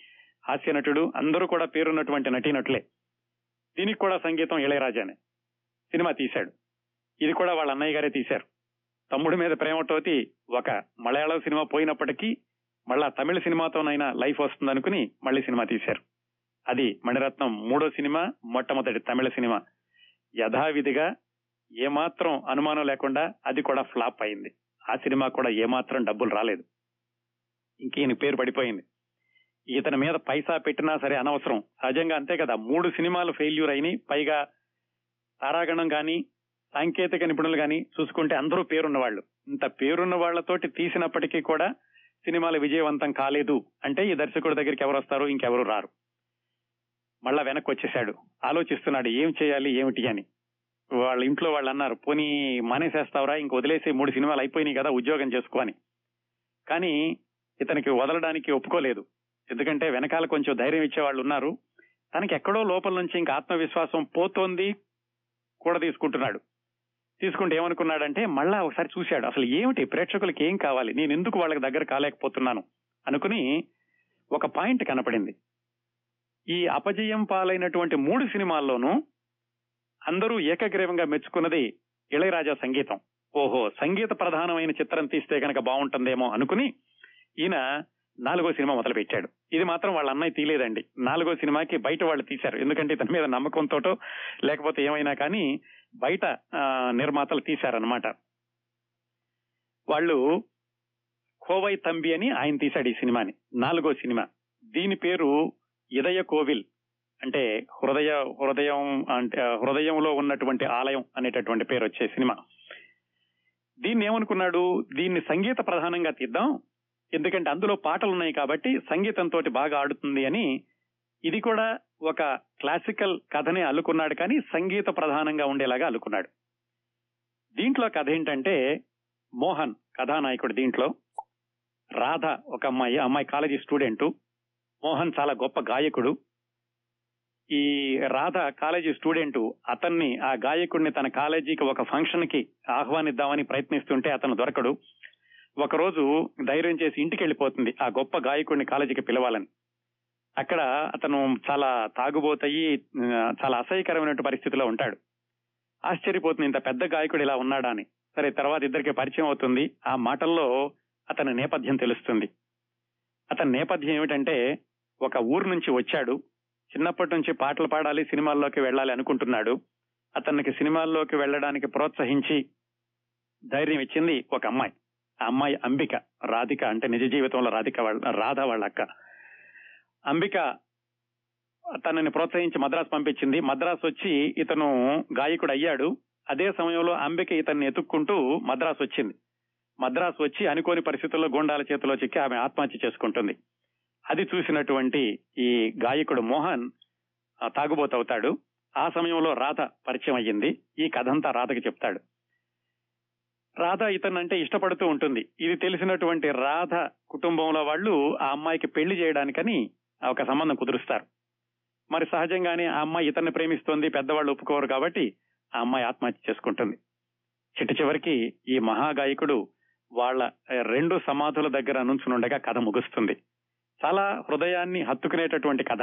హాస్య నటుడు అందరూ కూడా పేరున్నటువంటి నటీనటులే. దీనికి కూడా సంగీతం ఇళయరాజానే. సినిమా తీశాడు. ఇది కూడా వాళ్ళ అన్నయ్య గారే తీశారు. తమ్ముడి మీద ప్రేమతోటి ఒక మలయాళం సినిమా పోయినప్పటికీ మళ్ళా తమిళ సినిమాతోనైనా లైఫ్ వస్తుంది అనుకుని మళ్ళీ సినిమా తీశారు. అది మణిరత్నం మూడో సినిమా మొట్టమొదటి తమిళ సినిమా. యథావిధిగా ఏమాత్రం అనుమానం లేకుండా అది కూడా ఫ్లాప్ అయింది. ఆ సినిమా కూడా ఏమాత్రం డబ్బులు రాలేదు. ఇంకీయన పేరు పడిపోయింది. ఇతని మీద పైసా పెట్టినా సరే అనవసరం. సహజంగా అంతే కదా మూడు సినిమాలు ఫెయిల్యూర్ అయినాయి. పైగా తారాగణం కానీ సాంకేతిక నిపుణులు కానీ చూసుకుంటే అందరూ పేరున్న వాళ్ళు ఇంత పేరున్న వాళ్ళతోటి తీసినప్పటికీ కూడా సినిమాలు విజయవంతం కాలేదు అంటే ఈ దర్శకుడి దగ్గరికి ఎవరు వస్తారు ఇంకెవరు రారు. మళ్ళా వెనక్కి వచ్చేసాడు ఆలోచిస్తున్నాడు ఏం చేయాలి ఏమిటి అని. వాళ్ళ ఇంట్లో వాళ్ళు అన్నారు పోనీ మానేసేస్తావరా ఇంక వదిలేసి మూడు సినిమాలు అయిపోయినాయి కదా ఉద్యోగం చేసుకోని కానీ ఇతనికి వదలడానికి ఒప్పుకోలేదు. ఎందుకంటే వెనకాల కొంచెం ధైర్యం ఇచ్చే వాళ్ళు ఉన్నారు. తనకి ఎక్కడో లోపల నుంచి ఇంకా ఆత్మవిశ్వాసం పోతోంది కూడా తీసుకుంటున్నాడు. తీసుకుంటే ఏమనుకున్నాడంటే మళ్ళా ఒకసారి చూశాడు. అసలు ఏమిటి? ప్రేక్షకులకి ఏం కావాలి? నేను ఎందుకు వాళ్ళకి దగ్గర కాలేకపోతున్నాను? అనుకుని ఒక పాయింట్ కనపడింది. ఈ అపజయం పాలైనటువంటి మూడు సినిమాల్లోనూ అందరూ ఏకగ్రీవంగా మెచ్చుకున్నది ఇళయరాజా సంగీతం. ఓహో సంగీత ప్రధానమైన చిత్రం తీస్తే కనుక బాగుంటుందేమో అనుకుని ఈయన నాలుగో సినిమా మొదలు పెట్టాడు ఇది మాత్రం వాళ్ళ అన్నయ్య తీలేదండి. నాలుగో సినిమాకి బయట వాళ్ళు తీశారు. ఎందుకంటే ఇతని మీద నమ్మకంతోటో లేకపోతే ఏమైనా కానీ బయట నిర్మాతలు తీశారనమాట వాళ్ళు కోవై తంబి అని ఆయన తీశాడు ఈ సినిమాని నాలుగో సినిమా. దీని పేరు ఇదయ కోవిల్ అంటే హృదయ హృదయం అంటే హృదయంలో ఉన్నటువంటి ఆలయం అనేటటువంటి పేరు వచ్చే సినిమా. దీన్ని ఏమనుకున్నాడు? దీన్ని సంగీత ప్రధానంగా తీద్దాం ఎందుకంటే అందులో పాటలు ఉన్నాయి కాబట్టి సంగీతంతో బాగా ఆడుతుంది అని. ఇది కూడా ఒక క్లాసికల్ కథనే అల్లుకున్నాడు కానీ సంగీత ప్రధానంగా ఉండేలాగా అల్లుకున్నాడు. దీంట్లో కథ ఏంటంటే మోహన్ కథానాయకుడు దీంట్లో రాధ ఒక అమ్మాయి ఆ అమ్మాయి కాలేజీ స్టూడెంట్ మోహన్ చాలా గొప్ప గాయకుడు. ఈ రాధ కాలేజీ స్టూడెంట్ అతన్ని ఆ గాయకుడిని తన కాలేజీకి ఒక ఫంక్షన్కి ఆహ్వానిద్దామని ప్రయత్నిస్తుంటే అతను దొరకడు. ఒకరోజు ధైర్యం చేసి ఇంటికి వెళ్ళిపోతుంది ఆ గొప్ప గాయకుడిని కాలేజీకి పిలవాలని. అక్కడ అతను చాలా తాగుబోతయి చాలా అసహ్యకరమైన పరిస్థితిలో ఉంటాడు. ఆశ్చర్యపోతుంది ఇంత పెద్ద గాయకుడు ఇలా ఉన్నాడా అని. సరే తర్వాత ఇద్దరికి పరిచయం అవుతుంది. ఆ మాటల్లో అతని నేపథ్యం తెలుస్తుంది. అతని నేపథ్యం ఏమిటంటే ఒక ఊరు నుంచి వచ్చాడు. చిన్నప్పటి నుంచి పాటలు పాడాలి సినిమాల్లోకి వెళ్ళాలి అనుకుంటున్నాడు. అతనికి సినిమాల్లోకి వెళ్ళడానికి ప్రోత్సహించి ధైర్యం ఇచ్చింది ఒక అమ్మాయి. ఆ అమ్మాయి అంబిక రాధిక అంటే నిజ జీవితంలో రాధిక వాళ్ళ రాధ వాళ్ళ అక్క. అంబిక తనని ప్రోత్సహించి మద్రాసు పంపించింది. మద్రాసు వచ్చి ఇతను గాయకుడు అయ్యాడు. అదే సమయంలో అంబిక ఇతన్ని ఎతుక్కుంటూ మద్రాసు వచ్చింది. మద్రాసు వచ్చి అనుకోని పరిస్థితుల్లో గుండాల చేతిలో చిక్కి ఆమె ఆత్మహత్య చేసుకుంటుంది. అది చూసినటువంటి ఈ గాయకుడు మోహన్ తాగుబోతవుతాడు. ఆ సమయంలో రాధ పరిచయం అయ్యింది. ఈ కథంతా రాధకి చెప్తాడు. రాధ ఇతనంటే ఇష్టపడుతూ ఉంటుంది. ఇది తెలిసినటువంటి రాధ కుటుంబంలో వాళ్ళు ఆ అమ్మాయికి పెళ్ళి చేయడానికని ఒక సంబంధం కుదురుస్తారు. మరి సహజంగానే ఆ అమ్మాయి ఇతన్ని ప్రేమిస్తోంది పెద్దవాళ్ళు ఒప్పుకోరు కాబట్టి ఆ అమ్మాయి ఆత్మహత్య చేసుకుంటుంది. చిట్ట చివరికి ఈ మహాగాయకుడు వాళ్ళ రెండు సమాధుల దగ్గర నుంచునుండగా కథ ముగుస్తుంది. చాలా హృదయాన్ని హత్తుకునేటటువంటి కథ.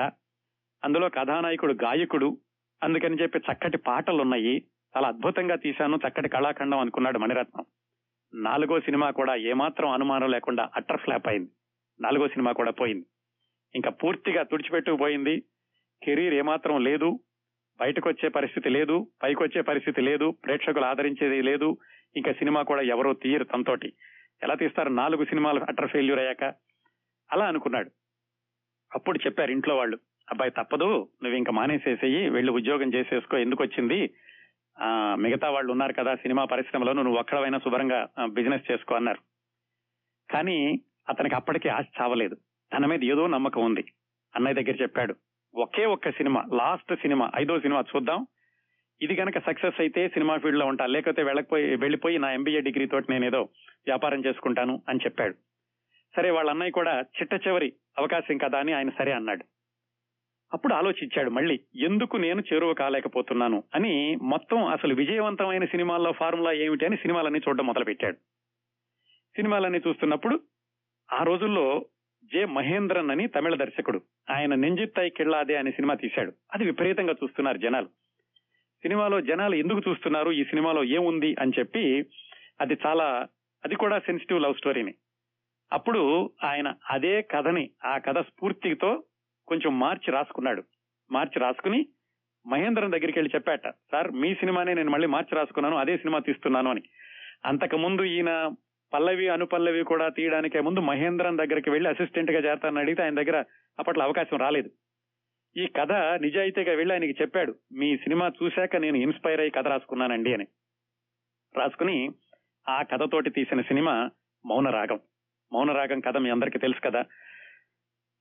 అందులో కథానాయకుడు గాయకుడు. అందుకని చెప్పి చక్కటి పాటలున్నాయి. చాలా అద్భుతంగా తీశాను. చక్కటి కళాఖండం అనుకున్నాడు మణిరత్నం. నాలుగో సినిమా కూడా ఏమాత్రం అనుమానం లేకుండా అట్టర్ ఫ్లాప్ అయింది. నాలుగో సినిమా కూడా పోయింది. ఇంకా పూర్తిగా తుడిచిపెట్టుకుపోయింది. కెరీర్ ఏమాత్రం లేదు. బయటకు వచ్చే పరిస్థితి లేదు. పైకి వచ్చే పరిస్థితి లేదు. ప్రేక్షకులు ఆదరించేది లేదు. ఇంకా సినిమా కూడా ఎవరో తీయరు తనతోటి. ఎలా తీస్తారు? నాలుగు సినిమాలు అటర్ ఫెయిల్యూర్ అయ్యాక. అలా అనుకున్నాడు. అప్పుడు చెప్పారు ఇంట్లో వాళ్ళు అబ్బాయి తప్పదు నువ్వు ఇంకా మానేసేసేయి వెళ్ళి ఉద్యోగం చేసేసుకో ఎందుకు వచ్చింది ఆ మిగతా వాళ్ళు ఉన్నారు కదా సినిమా పరిశ్రమలో నువ్వు ఒక్కడవైనా శుభ్రంగా బిజినెస్ చేసుకో అన్నారు. కానీ అతనికి అప్పటికే ఆశ చావలేదు. తన మీద ఏదో నమ్మకం ఉంది. అన్నయ్య దగ్గర చెప్పాడు ఒకే ఒక్క సినిమా లాస్ట్ సినిమా ఐదో సినిమా చూద్దాం. ఇది కనుక సక్సెస్ అయితే సినిమా ఫీల్డ్లో ఉంటా లేకపోతే వెళ్ళకపోయి వెళ్ళిపోయి నా ఎంబీఏ డిగ్రీ తోటి నేను ఏదో వ్యాపారం చేసుకుంటాను అని చెప్పాడు. సరే వాళ్ళ అన్నయ్య కూడా చిట్ట చివరి అవకాశం కదా అని ఆయన సరే అన్నాడు. అప్పుడు ఆలోచించాడు మళ్ళీ ఎందుకు నేను చేరువ కాలేకపోతున్నాను? అని మొత్తం అసలు విజయవంతమైన సినిమాల్లో ఫార్ములా ఏమిటి అని సినిమాలన్నీ చూడడం మొదలుపెట్టాడు. సినిమాలన్నీ చూస్తున్నప్పుడు ఆ రోజుల్లో జె మహేంద్రన్ అని తమిళ దర్శకుడు. ఆయన నెంజిత్తాయి కిళ్ళాదే అనే సినిమా తీశాడు. అది విపరీతంగా చూస్తున్నారు జనాలు. సినిమాలో జనాలు ఎందుకు చూస్తున్నారు? ఈ సినిమాలో ఏముంది? అని చెప్పి అది చాలా అది కూడా సెన్సిటివ్ లవ్ స్టోరీని అప్పుడు ఆయన అదే కథని ఆ కథ స్ఫూర్తితో కొంచెం మార్చి రాసుకున్నాడు. మార్చి రాసుకుని మహేంద్రన్ దగ్గరికి వెళ్ళి చెప్పాట సార్ మీ సినిమానే నేను మళ్ళీ మార్చి రాసుకున్నాను అదే సినిమా తీస్తున్నాను అని. అంతకు ముందు ఈయన పల్లవి అనుపల్లవి కూడా తీయడానికే ముందు మహేంద్రన్ దగ్గరికి వెళ్ళి అసిస్టెంట్గా చేస్తానని అడిగితే ఆయన దగ్గర అప్పట్లో అవకాశం రాలేదు. ఈ కథ నిజాయితీగా వెళ్ళి ఆయనకి చెప్పాడు మీ సినిమా చూశాక నేను ఇన్స్పైర్ అయ్యి కథ రాసుకున్నానండి అని. రాసుకుని ఆ కథతోటి తీసిన సినిమా మౌనరాగం. మౌనరాగం కథ మీ అందరికీ తెలుసు కదా.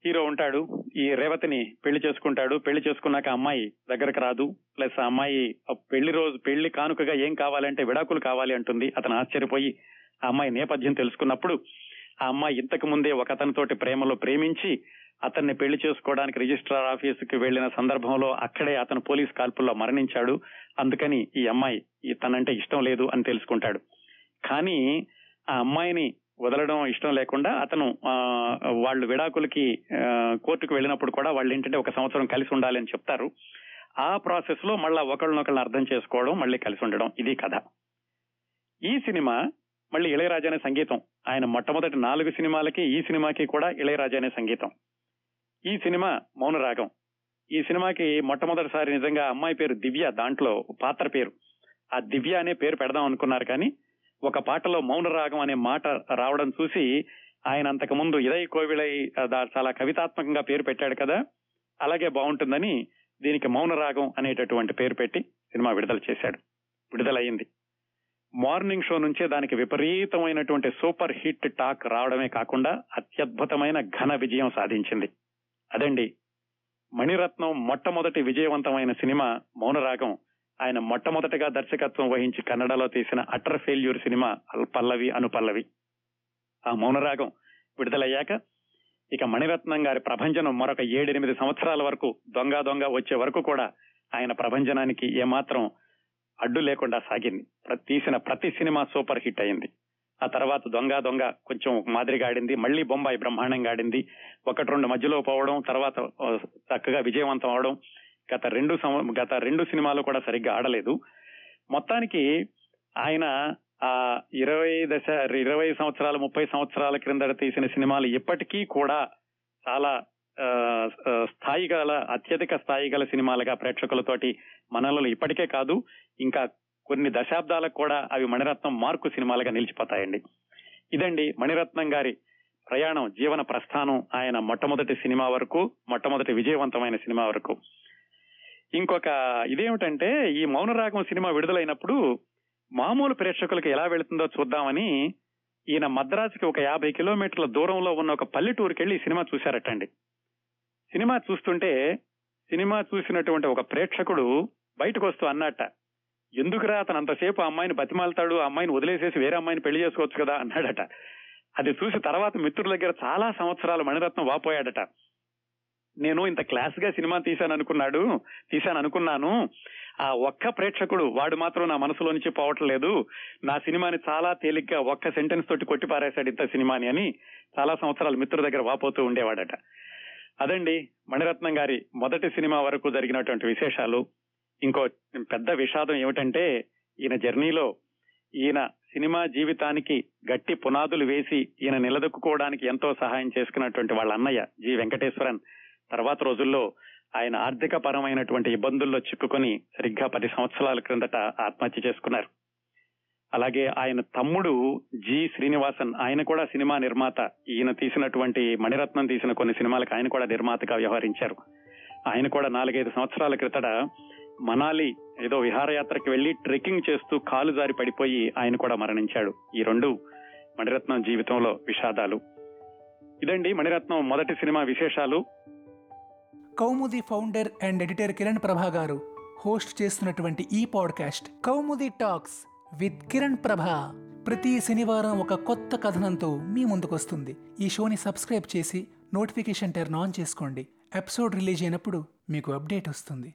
హీరో ఉంటాడు ఈ రేవతిని పెళ్ళి చేసుకుంటాడు. పెళ్ళి చేసుకున్నాక అమ్మాయి దగ్గరకు రాదు. ప్లస్ ఆ అమ్మాయి పెళ్ళి రోజు పెళ్ళి కానుకగా ఏం కావాలంటే విడాకులు కావాలి అంటుంది. అతను ఆశ్చర్యపోయి ఆ అమ్మాయి నేపథ్యం తెలుసుకున్నప్పుడు ఆ అమ్మాయి ఇంతకు ముందే ఒక అతనితోటి ప్రేమలో ప్రేమించి అతన్ని పెళ్ళి చేసుకోవడానికి రిజిస్ట్రార్ ఆఫీసుకి వెళ్ళిన సందర్భంలో అక్కడే అతను పోలీస్ కాల్పుల్లో మరణించాడు. అందుకని ఈ అమ్మాయి తనంటే ఇష్టం లేదు అని తెలుసుకుంటాడు. కానీ ఆ అమ్మాయిని వదలడం ఇష్టం లేకుండా అతను వాళ్ళు విడాకులకి కోర్టుకు వెళ్ళినప్పుడు కూడా వాళ్ళు ఏంటంటే ఒక సంవత్సరం కలిసి ఉండాలి అని చెప్తారు. ఆ ప్రాసెస్లో మళ్ళా ఒకళ్ళనొకళ్ళని అర్థం చేసుకోవడం మళ్ళీ కలిసి ఉండడం ఇది కథ. ఈ సినిమా మళ్ళీ ఇళయరాజానే సంగీతం. ఆయన మొట్టమొదటి నాలుగు సినిమాలకి ఈ సినిమాకి కూడా ఇళయరాజానే సంగీతం. ఈ సినిమా మౌనరాగం ఈ సినిమాకి మొట్టమొదటిసారి నిజంగా అమ్మాయి పేరు దివ్య దాంట్లో పాత్ర పేరు. ఆ దివ్య అనే పేరు పెడదాం అనుకున్నారు కానీ ఒక పాటలో మౌనరాగం అనే మాట రావడం చూసి ఆయన అంతకు ముందు ఇదై కోవిలై చాలా కవితాత్మకంగా పేరు పెట్టాడు కదా అలాగే బాగుంటుందని దీనికి మౌనరాగం అనేటటువంటి పేరు పెట్టి సినిమా విడుదల చేశాడు. విడుదలయ్యింది. మార్నింగ్ షో నుంచే దానికి విపరీతమైనటువంటి సూపర్ హిట్ టాక్ రావడమే కాకుండా అత్యద్భుతమైన ఘన విజయం సాధించింది. అదండి మణిరత్నం మొట్టమొదటి విజయవంతమైన సినిమా మౌనరాగం. ఆయన మొట్టమొదటిగా దర్శకత్వం వహించి కన్నడలో తీసిన utter failure cinema Pallavi Anupallavi ఆ మౌనరాగం విడుదలయ్యాక ఇక మణిరత్నం గారి ప్రభంజనం మరొక ఏడెనిమిది సంవత్సరాల వరకు దొంగ దొంగ వచ్చే వరకు కూడా ఆయన ప్రభంజనానికి ఏమాత్రం అడ్డు లేకుండా సాగింది. తీసిన ప్రతి సినిమా సూపర్ హిట్ అయింది. ఆ తర్వాత దొంగ దొంగ కొంచెం మాదిరిగా ఆడింది. మళ్ళీ బొంబాయి బ్రహ్మాండంగా ఆడింది. ఒకటి రెండు మధ్యలో పోవడం తర్వాత చక్కగా విజయవంతం అవడం గత రెండు గత రెండు సినిమాలు కూడా సరిగ్గా ఆడలేదు. మొత్తానికి ఆయన ఆ ఇరవై దశ ఇరవై సంవత్సరాలు ముప్పై సంవత్సరాల క్రిందట తీసిన సినిమాలు ఇప్పటికీ కూడా చాలా స్థాయి గల అత్యధిక స్థాయి గల సినిమాలుగా ప్రేక్షకులతోటి మనలో ఇప్పటికే కాదు ఇంకా కొన్ని దశాబ్దాలకు కూడా అవి మణిరత్నం మార్కు సినిమాలుగా నిలిచిపోతాయండి. ఇదండి మణిరత్నం గారి ప్రయాణం జీవన ప్రస్థానం. ఆయన మొట్టమొదటి సినిమా వరకు మొట్టమొదటి విజయవంతమైన సినిమా వరకు. ఇంకొక ఇదేమిటంటే ఈ మౌనరాగం సినిమా విడుదలైనప్పుడు మామూలు ప్రేక్షకులకు ఎలా వెళుతుందో చూద్దామని ఈయన మద్రాసుకి ఒక యాభై కిలోమీటర్ల దూరంలో ఉన్న ఒక పల్లెటూరుకి వెళ్ళి సినిమా చూశారటండి. సినిమా చూస్తుంటే సినిమా చూసినటువంటి ఒక ప్రేక్షకుడు బయటకు వస్తూ అన్నట్ట. ఎందుకురా అతను అంతసేపు ఆ అమ్మాయిని బతిమాలతాడు? ఆ అమ్మాయిని వదిలేసేసి వేరే అమ్మాయిని పెళ్ళి చేసుకోవచ్చు కదా? అన్నాడట. అది చూసి తర్వాత మిత్రుల దగ్గర చాలా సంవత్సరాలు మణిరత్నం వాపోయాడట. నేను ఇంత క్లాస్గా సినిమా తీశాను అనుకున్నాడు తీశాను అనుకున్నాను ఆ ఒక్క ప్రేక్షకుడు వాడు మాత్రం నా మనసులో నుంచి పోవటం లేదు నా సినిమాని చాలా తేలిగ్గా ఒక్క సెంటెన్స్ తోటి కొట్టి పారేశాడు ఇంత సినిమాని అని చాలా సంవత్సరాలు మిత్రుల దగ్గర వాపోతూ ఉండేవాడట. అదండి మణిరత్నం గారి మొదటి సినిమా వరకు జరిగినటువంటి విశేషాలు. ఇంకో పెద్ద విషాదం ఏమిటంటే ఈయన జర్నీలో ఈయన సినిమా జీవితానికి గట్టి పునాదులు వేసి ఈయన నిలదొక్కుకోవడానికి ఎంతో సహాయం చేసుకున్నటువంటి వాళ్ళ అన్నయ్య జి. వెంకటేశ్వరన్. తర్వాత రోజుల్లో ఆయన ఆర్థిక పరమైనటువంటి ఇబ్బందుల్లో చిక్కుకొని సరిగ్గా పది సంవత్సరాల క్రిందట ఆత్మహత్య చేసుకున్నారు. అలాగే ఆయన తమ్ముడు జి. శ్రీనివాసన్ ఆయన కూడా సినిమా నిర్మాత. ఈయన తీసినటువంటి మణిరత్నం తీసిన కొన్ని సినిమాలకు ఆయన కూడా నిర్మాతగా వ్యవహరించారు. ఆయన కూడా నాలుగైదు సంవత్సరాల క్రితట మనాలి ఏదో విహారయాత్రకి వెళ్ళి ట్రెక్కింగ్ చేస్తూ కాలు జారి పడిపోయి ఆయన కూడా మరణించాడు. ఈ రెండు మణిరత్నం జీవితంలో విషాదాలు. ఇదండి మణిరత్నం మొదటి సినిమా విశేషాలు. Koumudi founder and editor Kiran Prabha గారు హోస్ట్ చేస్తున్నటువంటి ఈ podcast Koumudi talks with Kiran Prabha. ప్రతి శనివారం ఒక కొత్త కథనంతో మీ ముందుకొస్తుంది ఈ షోని సబ్స్క్రైబ్ చేసి నోటిఫికేషన్ టర్న్ ఆన్ చేసుకోండి. ఎపిసోడ్ రిలీజ్ అయినప్పుడు మీకు అప్డేట్ వస్తుంది.